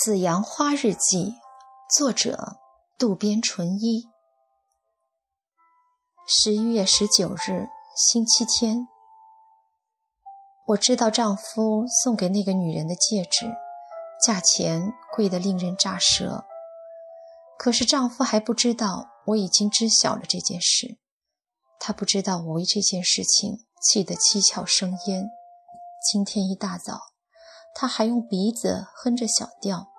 《紫阳花日记》作者渡边淳一。十一月十九日，星期天。我知道丈夫送给那个女人的戒指，价钱贵得令人咋舌。可是丈夫还不知道我已经知晓了这件事。他不知道我为这件事情气得七窍生烟。今天一大早。他还用鼻子哼着小调，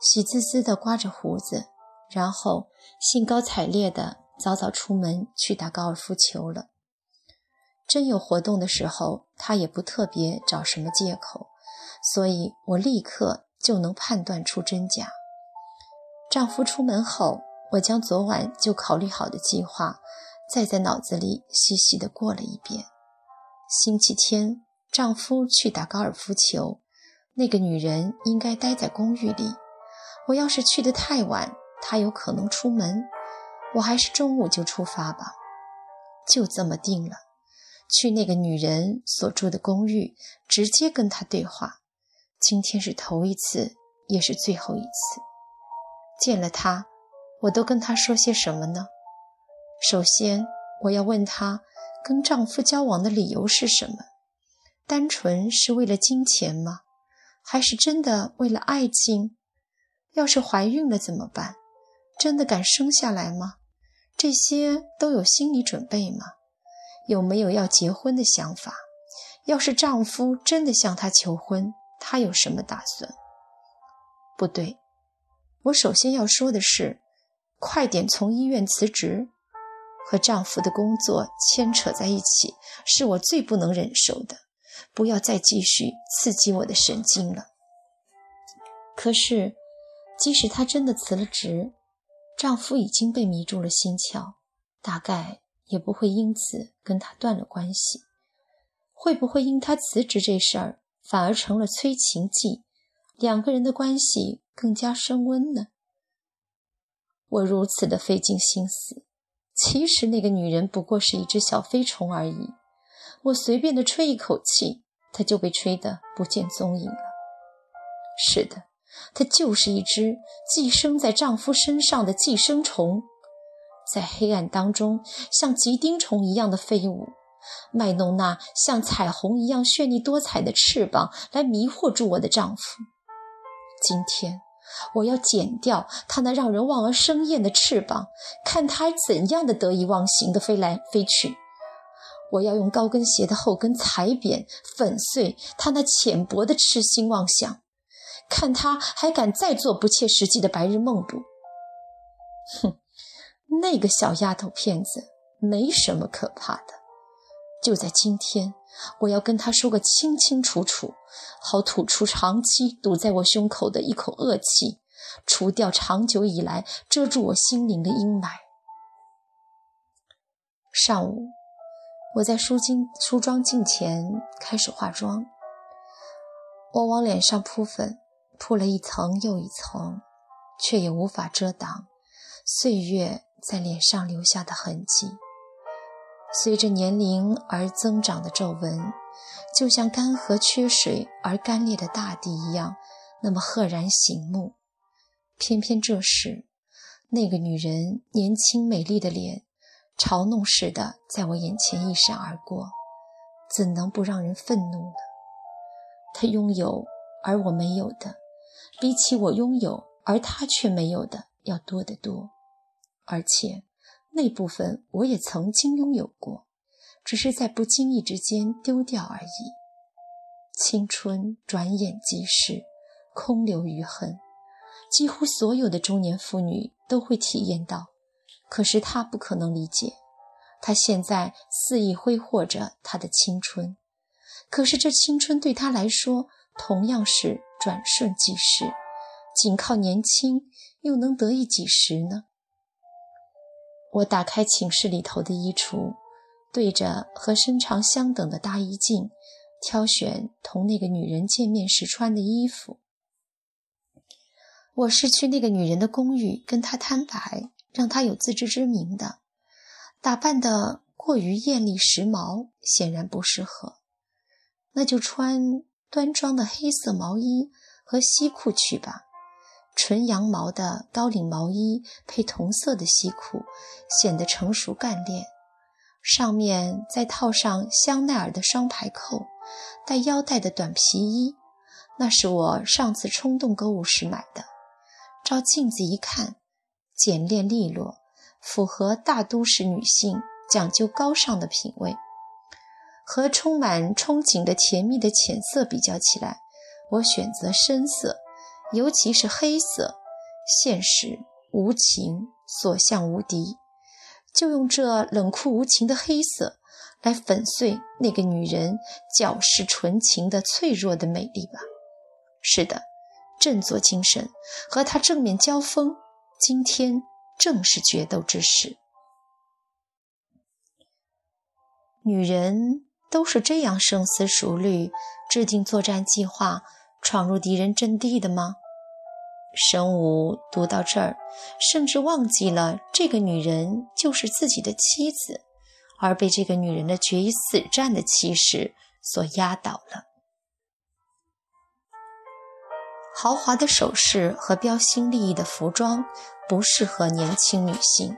喜滋滋地刮着胡子，然后兴高采烈地早早出门去打高尔夫球了。真有活动的时候，他也不特别找什么借口，所以我立刻就能判断出真假。丈夫出门后，我将昨晚就考虑好的计划再在脑子里细细地过了一遍。星期天，丈夫去打高尔夫球。那个女人应该待在公寓里。我要是去得太晚，她有可能出门。我还是中午就出发吧。就这么定了。去那个女人所住的公寓，直接跟她对话。今天是头一次，也是最后一次。见了她，我都跟她说些什么呢？首先，我要问她跟丈夫交往的理由是什么？单纯是为了金钱吗？还是真的为了爱情？要是怀孕了怎么办？真的敢生下来吗？这些都有心理准备吗？有没有要结婚的想法？要是丈夫真的向她求婚，她有什么打算？不对，我首先要说的是，快点从医院辞职。和丈夫的工作牵扯在一起，是我最不能忍受的。不要再继续刺激我的神经了。可是，即使她真的辞了职，丈夫已经被迷住了心窍，大概也不会因此跟她断了关系。会不会因她辞职这事儿，反而成了催情剂，两个人的关系更加升温呢？我如此的费尽心思，其实那个女人不过是一只小飞虫而已。我随便的吹一口气，她就被吹得不见踪影了。是的，它就是一只寄生在丈夫身上的寄生虫，在黑暗当中像极丁虫一样的飞舞，卖弄那像彩虹一样绚丽多彩的翅膀来迷惑住我的丈夫。今天，我要剪掉它那让人望而生厌的翅膀，看它怎样的得意忘形的飞来飞去。我要用高跟鞋的后跟踩扁、粉碎他那浅薄的痴心妄想，看他还敢再做不切实际的白日梦不？哼，那个小丫头片子没什么可怕的。就在今天，我要跟他说个清清楚楚，好吐出长期堵在我胸口的一口恶气，除掉长久以来遮住我心灵的阴霾。上午。我在梳镜梳妆镜前开始化妆，我往脸上扑粉，铺了一层又一层，却也无法遮挡岁月在脸上留下的痕迹。随着年龄而增长的皱纹，就像干涸缺水而干裂的大地一样，那么赫然醒目。偏偏这时，那个女人年轻美丽的脸。嘲弄似的在我眼前一闪而过，怎能不让人愤怒呢？他拥有而我没有的，比起我拥有而他却没有的要多得多。而且那部分我也曾经拥有过，只是在不经意之间丢掉而已。青春转眼即逝，空留余恨，几乎所有的中年妇女都会体验到。可是他不可能理解，他现在肆意挥霍着他的青春，可是这青春对他来说同样是转瞬即逝，仅靠年轻又能得意几时呢？我打开寝室里头的衣橱，对着和身长相等的大衣镜，挑选同那个女人见面时穿的衣服。我是去那个女人的公寓跟她摊牌。让她有自知之明的，打扮的过于艳丽时髦，显然不适合。那就穿端庄的黑色毛衣和西裤去吧，纯羊毛的高领毛衣配同色的西裤，显得成熟干练。上面再套上香奈儿的双排扣、带腰带的短皮衣，那是我上次冲动购物时买的。照镜子一看，简练利落，符合大都市女性讲究高尚的品味。和充满憧憬的甜蜜的浅色比较起来，我选择深色，尤其是黑色，现实无情，所向无敌。就用这冷酷无情的黑色来粉碎那个女人矫饰纯情的脆弱的美丽吧。是的，振作精神，和她正面交锋。今天正是决斗之时。女人都是这样深思熟虑，制定作战计划，闯入敌人阵地的吗？神武读到这儿，甚至忘记了这个女人就是自己的妻子，而被这个女人的决一死战的气势所压倒了。豪华的首饰和标新立异的服装不适合年轻女性，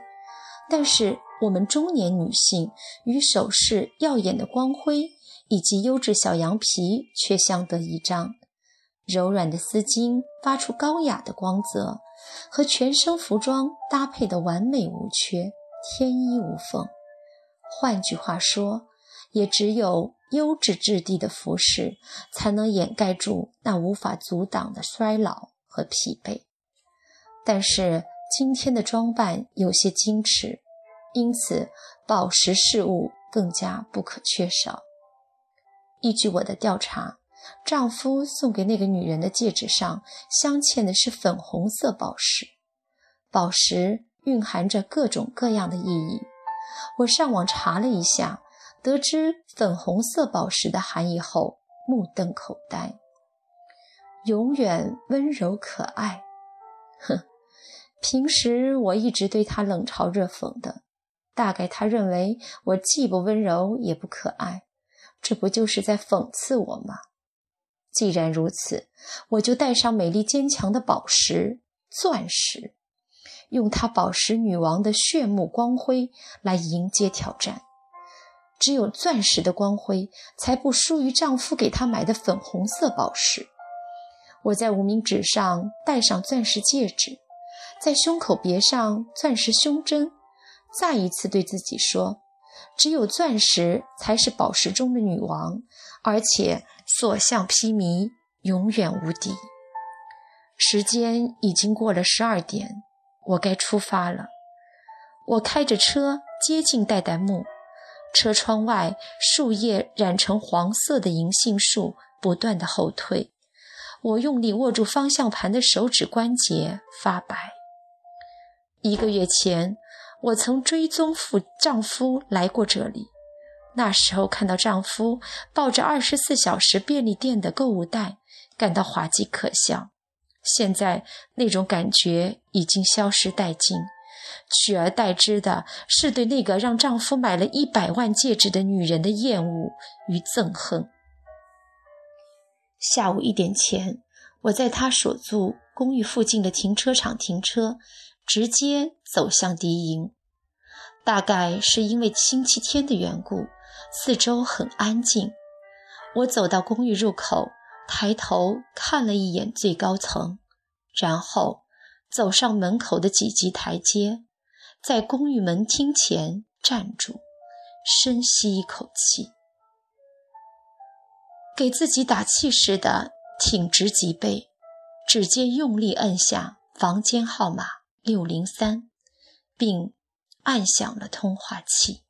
但是我们中年女性与首饰耀眼的光辉以及优质小羊皮却相得益彰。柔软的丝巾发出高雅的光泽，和全身服装搭配的完美无缺，天衣无缝。换句话说，也只有优质质地的服饰，才能掩盖住那无法阻挡的衰老和疲惫。但是今天的装扮有些矜持，因此宝石饰物更加不可缺少。依据我的调查。丈夫送给那个女人的戒指上镶嵌的是粉红色宝石，宝石蕴含着各种各样的意义。我上网查了一下，得知粉红色宝石的含义后，目瞪口呆。永远温柔可爱，哼！平时我一直对他冷嘲热讽的，大概他认为我既不温柔也不可爱，这不就是在讽刺我吗？既然如此，我就带上美丽坚强的宝石——钻石，用它宝石女王的炫目光辉来迎接挑战。只有钻石的光辉，才不输于丈夫给她买的粉红色宝石。我在无名指上戴上钻石戒指，在胸口别上钻石胸针，再一次对自己说：只有钻石才是宝石中的女王。而且所向披靡，永远无敌。时间已经过了十二点，我该出发了。我开着车接近代代木，车窗外树叶染成黄色的银杏树不断的后退。我用力握住方向盘的手指关节发白。一个月前，我曾追踪夫丈夫来过这里。那时候看到丈夫抱着二十四小时便利店的购物袋，感到滑稽可笑。现在那种感觉已经消失殆尽，取而代之的是对那个让丈夫买了一百万戒指的女人的厌恶与憎恨。下午一点前，我在他所住公寓附近的停车场停车，直接走向敌营。大概是因为星期天的缘故。四周很安静，我走到公寓入口，抬头看了一眼最高层，然后走上门口的几级台阶，在公寓门厅前站住，深吸一口气，给自己打气似的挺直脊背，指尖用力摁下房间号码六零三，并按响了通话器。